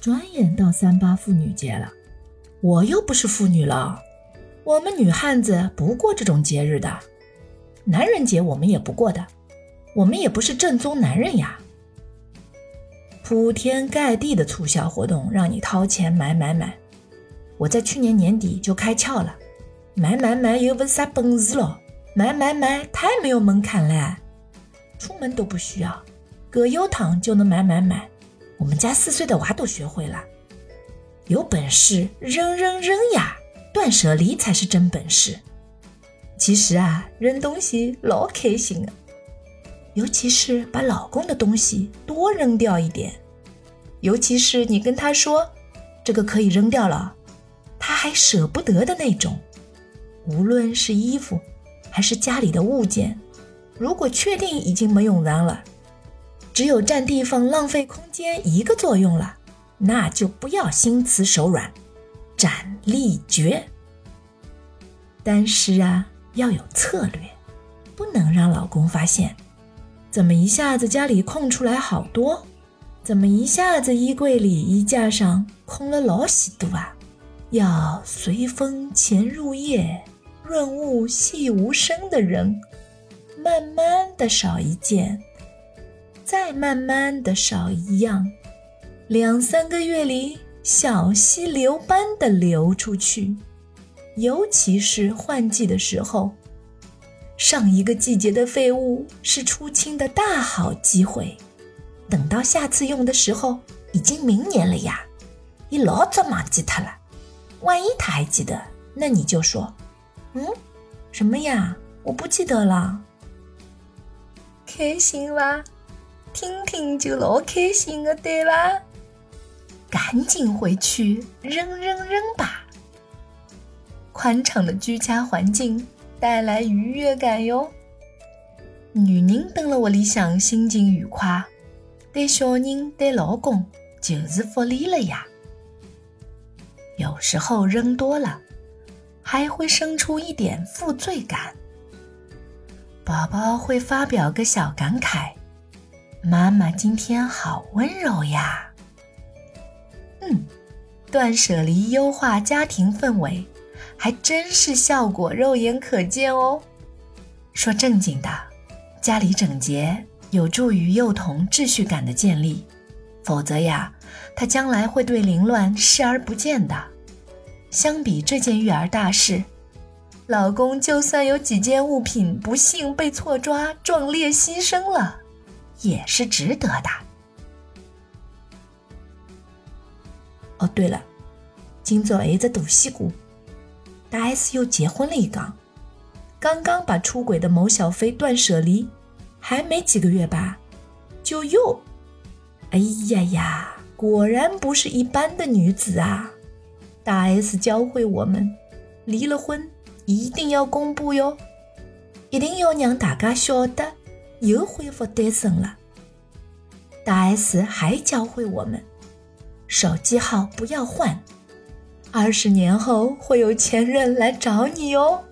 转眼到三八妇女节了，我又不是妇女了。我们女汉子不过这种节日的，男人节我们也不过的，我们也不是正宗男人呀。铺天盖地的促销活动，让你掏钱买买买。我在去年年底就开窍了，买买买又不是啥本事咯，买买买太没有门槛了，出门都不需要，葛优躺就能买买买。我们家四岁的娃都学会了，有本事扔扔扔呀！断舍离才是真本事。其实啊，扔东西老开心了，尤其是把老公的东西多扔掉一点，尤其是你跟他说这个可以扔掉了，他还舍不得的那种。无论是衣服还是家里的物件，如果确定已经没用完了。只有占地方、浪费空间一个作用了，那就不要心慈手软，斩立决。但是啊，要有策略，不能让老公发现。怎么一下子家里空出来好多？怎么一下子衣柜里、衣架上空了老许多啊？要随风潜入夜，润物细无声的人，慢慢的少一件。再慢慢的少一样，两三个月里小溪流般的流出去，尤其是换季的时候，上一个季节的废物是出清的大好机会。等到下次用的时候，已经明年了呀，你老早忘记他了。万一他还记得，那你就说，嗯，什么呀？我不记得了。开心吧？听听就老开心的，对吧？赶紧回去扔扔扔吧！宽敞的居家环境带来愉悦感哟。女人登了屋里向心情愉快，对小人对老公就是福利了呀。有时候扔多了，还会生出一点负罪感。宝宝会发表个小感慨。妈妈今天好温柔呀。嗯，断舍离优化家庭氛围，还真是效果肉眼可见哦。说正经的，家里整洁有助于幼童秩序感的建立，否则呀，他将来会对凌乱视而不见的。相比这件育儿大事，老公就算有几件物品不幸被错抓、壮烈牺牲了。也是值得的。哦，对了，今早还有只大西瓜，大 S 又结婚了一缸，刚刚把出轨的某小飞断舍离，还没几个月吧，就又，哎呀呀，果然不是一般的女子啊！大 S 教会我们，离了婚一定要公布哟，一定要让大家晓得。又恢复单身了。大 S 还教会我们，手机号不要换，二十年后会有前任来找你哟。